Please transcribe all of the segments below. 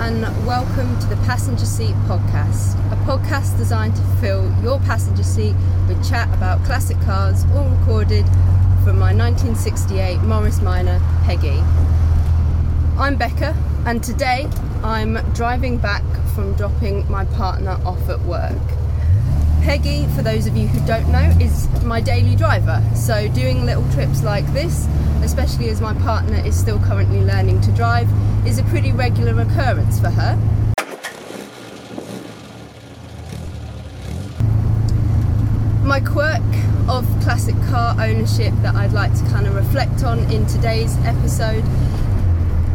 and welcome to the Passenger Seat Podcast, a podcast designed to fill your passenger seat with chat about classic cars, all recorded from my 1968 Morris Minor Peggy. I'm Becca, and today I'm driving back from dropping my partner off at work. For those of you who don't know, is my daily driver. So, doing little trips like this, especially as my partner is still currently learning to drive, is a pretty regular occurrence for her. My quirk of classic car ownership that I'd like to kind of reflect on in today's episode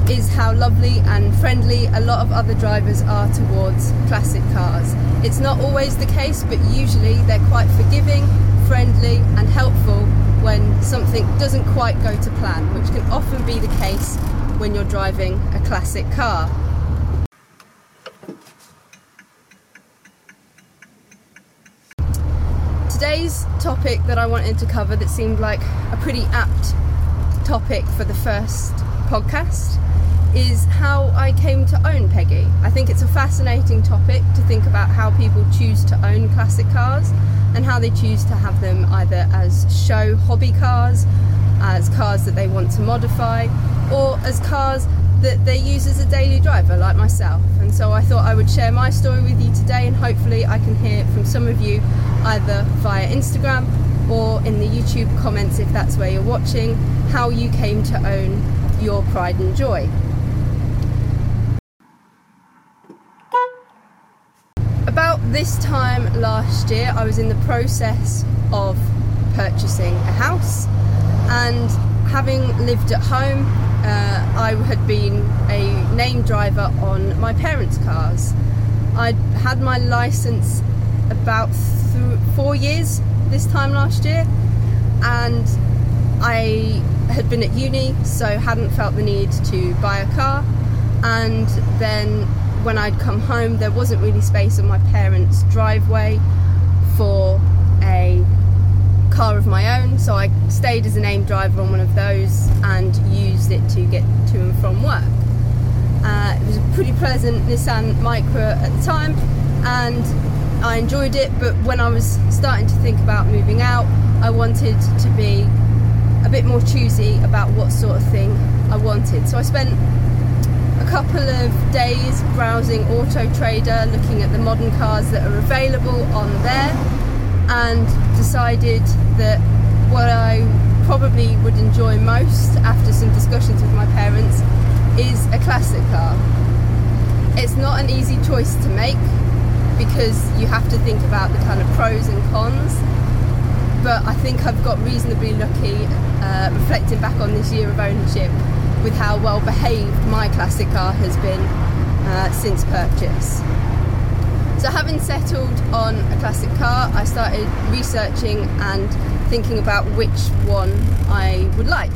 is how lovely and friendly a lot of other drivers are towards classic cars. It's not always the case, but usually they're quite forgiving, friendly, and helpful when something doesn't quite go to plan, which can often be the case when you're driving a classic car. Today's topic that I wanted to cover that seemed like a pretty apt topic for the first podcast is how I came to own Peggy. I think it's a fascinating topic to think about how people choose to own classic cars and how they choose to have them either as show hobby cars, as cars that they want to modify, or as cars that they use as a daily driver, like myself. And so I thought I would share my story with you today, and hopefully, I can hear from some of you either via Instagram or in the YouTube comments if that's where you're watching how you came to own your pride and joy. About this time last year, I was in the process of purchasing a house, and having lived at home, uh, I had been a name driver on my parents' cars. I'd had my license about th- four years this time last year, and I had been at uni, so hadn't felt the need to buy a car. And then when I'd come home, there wasn't really space on my parents' driveway for a car of my own, so I stayed as a name driver on one of those and used it to get to and from work. Uh, it was a pretty pleasant Nissan Micra at the time, and I enjoyed it. But when I was starting to think about moving out, I wanted to be a bit more choosy about what sort of thing I wanted. So I spent a couple of days browsing Auto Trader, looking at the modern cars that are available on there, and decided that what I probably would enjoy most after some discussions with my parents is a classic car. It's not an easy choice to make because you have to think about the kind of pros and cons. But I think I've got reasonably lucky uh, reflecting back on this year of ownership with how well behaved my classic car has been uh, since purchase. So, having settled on a classic car, I started researching and thinking about which one I would like.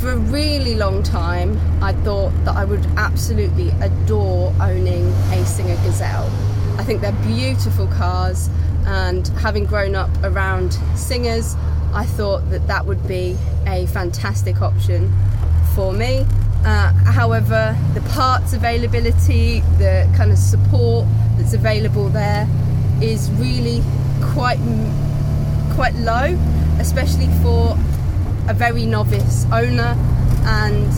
For a really long time, I thought that I would absolutely adore owning a Singer Gazelle. I think they're beautiful cars, and having grown up around Singers, I thought that that would be a fantastic option for me. Uh, however, the parts availability, the kind of support that's available there is really quite quite low, especially for a very novice owner and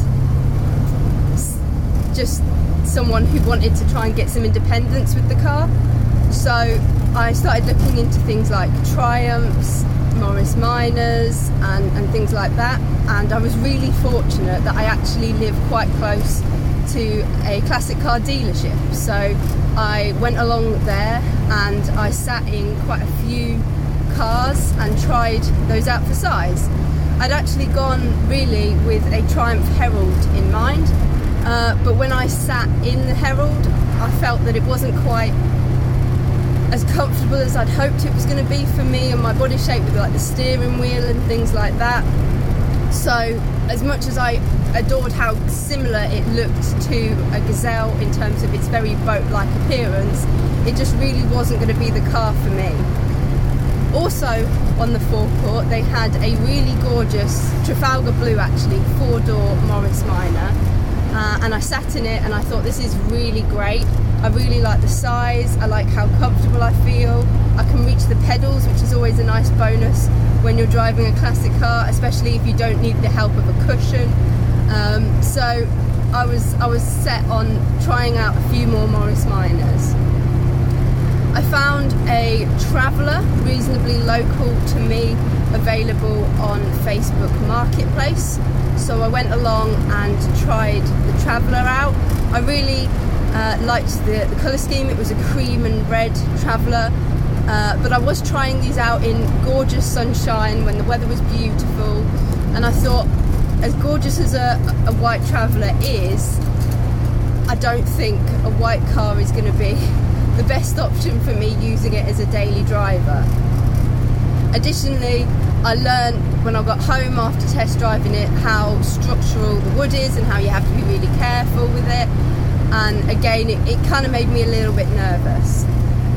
just someone who wanted to try and get some independence with the car. So I started looking into things like Triumphs, Morris Minors, and, and things like that. And I was really fortunate that I actually live quite close to a classic car dealership. So I went along there and I sat in quite a few cars and tried those out for size. I'd actually gone really with a Triumph Herald in mind, uh, but when I sat in the Herald, I felt that it wasn't quite as comfortable as I'd hoped it was going to be for me and my body shape with like the steering wheel and things like that. So, as much as I adored how similar it looked to a Gazelle in terms of its very boat like appearance, it just really wasn't going to be the car for me. Also, on the forecourt, they had a really gorgeous Trafalgar Blue, actually, four door Morris Minor. uh, and I sat in it and I thought this is really great. I really like the size, I like how comfortable I feel. I can reach the pedals, which is always a nice bonus when you're driving a classic car, especially if you don't need the help of a cushion. Um, so I was I was set on trying out a few more Morris Minors. I found a Traveller reasonably local to me available on Facebook Marketplace. So I went along and tried the Traveller out. I really uh, liked the, the colour scheme, it was a cream and red Traveller. Uh, but I was trying these out in gorgeous sunshine when the weather was beautiful, and I thought, as gorgeous as a, a white Traveller is, I don't think a white car is going to be the best option for me using it as a daily driver. Additionally, I learned when I got home after test driving it how structural the wood is and how you have to be really careful with it. And again, it, it kind of made me a little bit nervous.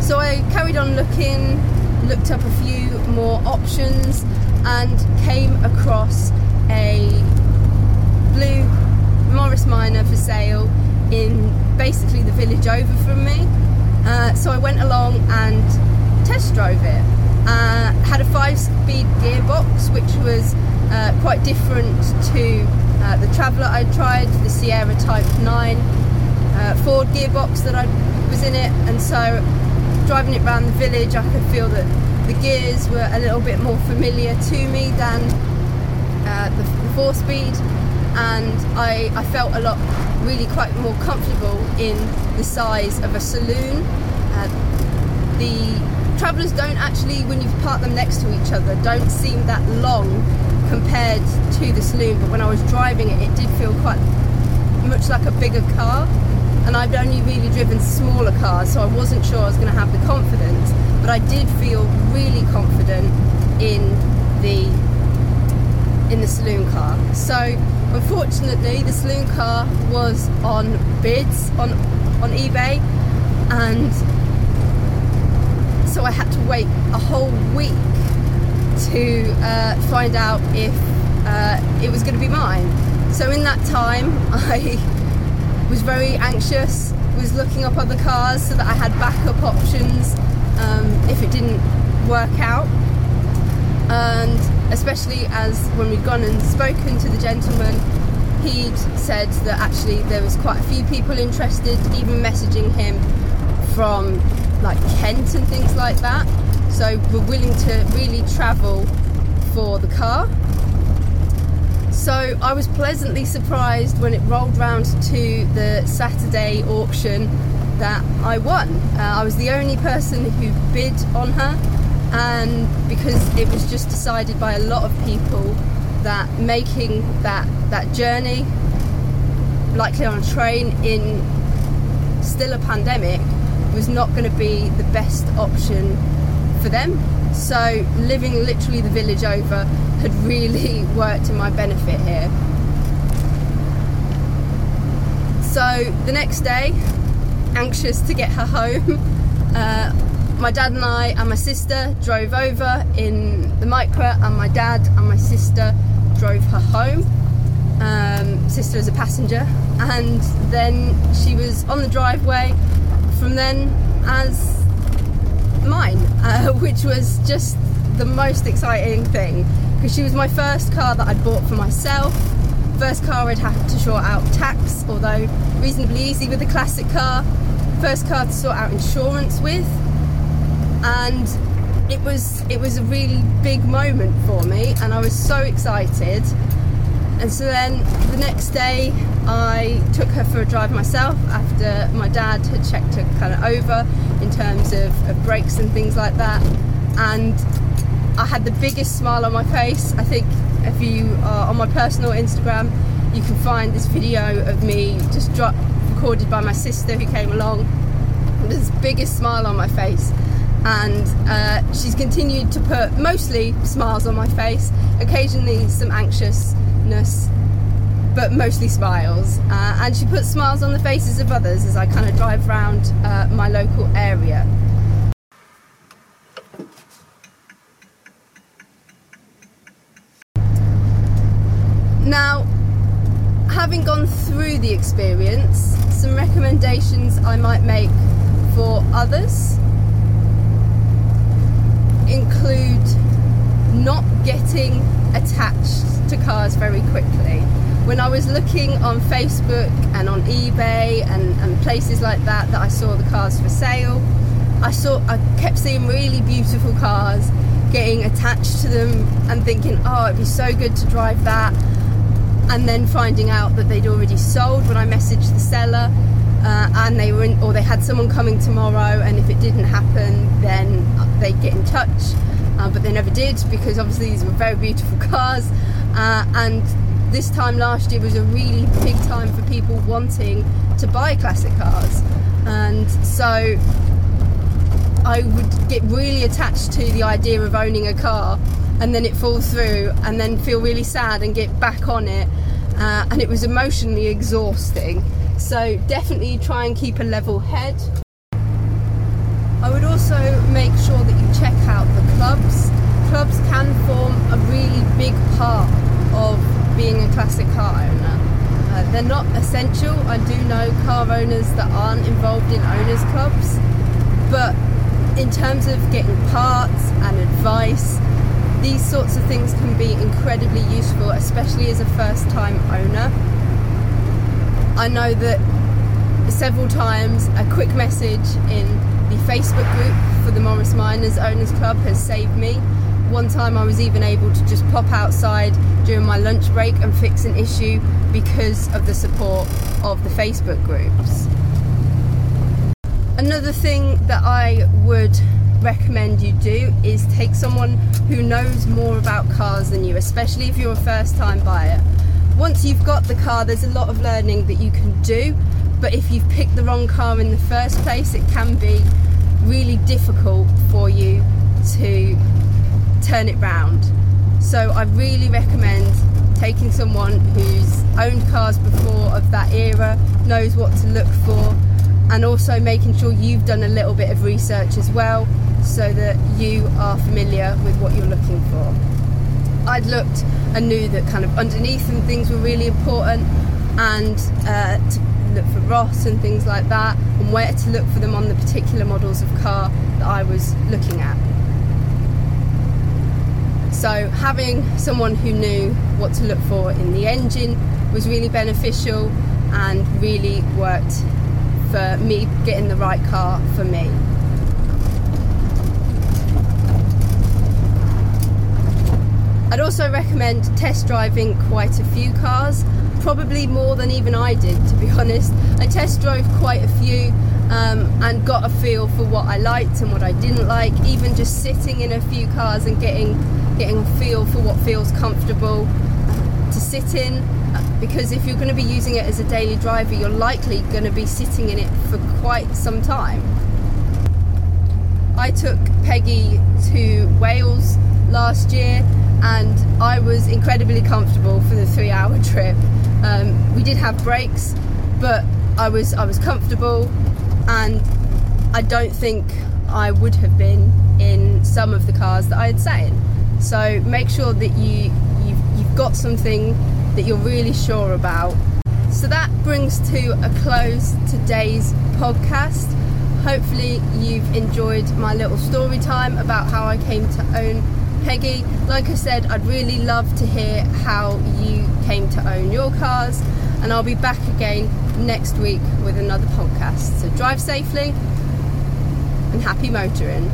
So I carried on looking, looked up a few more options, and came across a blue Morris Minor for sale in basically the village over from me. Uh, so I went along and test drove it. Uh, had a five-speed gearbox, which was uh, quite different to uh, the Traveller I tried, the Sierra Type 9 uh, Ford gearbox that I was in it, and so driving it around the village, I could feel that the gears were a little bit more familiar to me than uh, the, the four-speed, and I, I felt a lot really quite more comfortable in the size of a saloon. Uh, the travellers don't actually, when you park them next to each other, don't seem that long compared to the saloon. But when I was driving it, it did feel quite much like a bigger car. And I've only really driven smaller cars, so I wasn't sure I was going to have the confidence. But I did feel really confident in the in the saloon car. So unfortunately, the saloon car was on bids on on eBay, and so I had to wait a whole week to uh, find out if uh, it was going to be mine. So in that time, I was very anxious, was looking up other cars so that I had backup options um, if it didn't work out. And especially as when we'd gone and spoken to the gentleman, he'd said that actually there was quite a few people interested, even messaging him from like Kent and things like that. So we're willing to really travel for the car. So I was pleasantly surprised when it rolled round to the Saturday auction that I won. Uh, I was the only person who bid on her, and because it was just decided by a lot of people that making that that journey, likely on a train in still a pandemic, was not going to be the best option for them. So living literally the village over had really worked to my benefit here. So the next day, anxious to get her home, uh, my dad and I and my sister drove over in the Micra, and my dad and my sister drove her home. Um, sister as a passenger, and then she was on the driveway from then as which was just the most exciting thing because she was my first car that I'd bought for myself. First car I'd had to sort out tax, although reasonably easy with a classic car. First car to sort out insurance with, and it was it was a really big moment for me, and I was so excited. And so then the next day, I took her for a drive myself after my dad had checked her kind of over in terms of, of brakes and things like that. And I had the biggest smile on my face. I think if you are on my personal Instagram, you can find this video of me just drop, recorded by my sister who came along. This biggest smile on my face and uh, she's continued to put mostly smiles on my face, occasionally some anxiousness, but mostly smiles. Uh, and she puts smiles on the faces of others as I kind of drive around uh, my local area. Now, having gone through the experience, some recommendations I might make for others include not getting attached to cars very quickly. When I was looking on Facebook and on eBay and, and places like that that I saw the cars for sale, I saw I kept seeing really beautiful cars getting attached to them and thinking, oh, it'd be so good to drive that. And then finding out that they'd already sold when I messaged the seller, uh, and they were in, or they had someone coming tomorrow. And if it didn't happen, then they'd get in touch. Uh, but they never did because obviously these were very beautiful cars. Uh, and this time last year was a really big time for people wanting to buy classic cars. And so I would get really attached to the idea of owning a car and then it falls through and then feel really sad and get back on it. Uh, and it was emotionally exhausting. So definitely try and keep a level head. I would also make sure that you check out the clubs. Clubs can form a really big part of being a classic car owner. Uh, they're not essential. I do know car owners that aren't involved in owners clubs, but in terms of getting parts and advice, these sorts of things can be incredibly useful, especially as a first time owner. I know that several times a quick message in the Facebook group for the Morris Minors Owners Club has saved me. One time I was even able to just pop outside during my lunch break and fix an issue because of the support of the Facebook groups. Another thing that I would recommend you do is take someone who knows more about cars than you, especially if you're a first time buyer. Once you've got the car, there's a lot of learning that you can do, but if you've picked the wrong car in the first place, it can be really difficult for you to turn it round. So I really recommend taking someone who's owned cars before of that era, knows what to look for, and also making sure you've done a little bit of research as well so that you are familiar with what you're looking for. I'd looked and knew that kind of underneath and things were really important and uh, to look for ROS and things like that and where to look for them on the particular models of car that I was looking at. So having someone who knew what to look for in the engine was really beneficial and really worked for me getting the right car for me. I'd also recommend test driving quite a few cars, probably more than even I did, to be honest. I test drove quite a few um, and got a feel for what I liked and what I didn't like. Even just sitting in a few cars and getting getting a feel for what feels comfortable to sit in because if you're going to be using it as a daily driver, you're likely going to be sitting in it for quite some time. I took Peggy to Wales last year and I was incredibly comfortable for the three hour trip. Um, we did have breaks, but I was I was comfortable and I don't think I would have been in some of the cars that I had sat in. So make sure that you you've, you've got something that you're really sure about. So that brings to a close today's podcast. Hopefully, you've enjoyed my little story time about how I came to own Peggy. Like I said, I'd really love to hear how you came to own your cars, and I'll be back again next week with another podcast. So drive safely and happy motoring.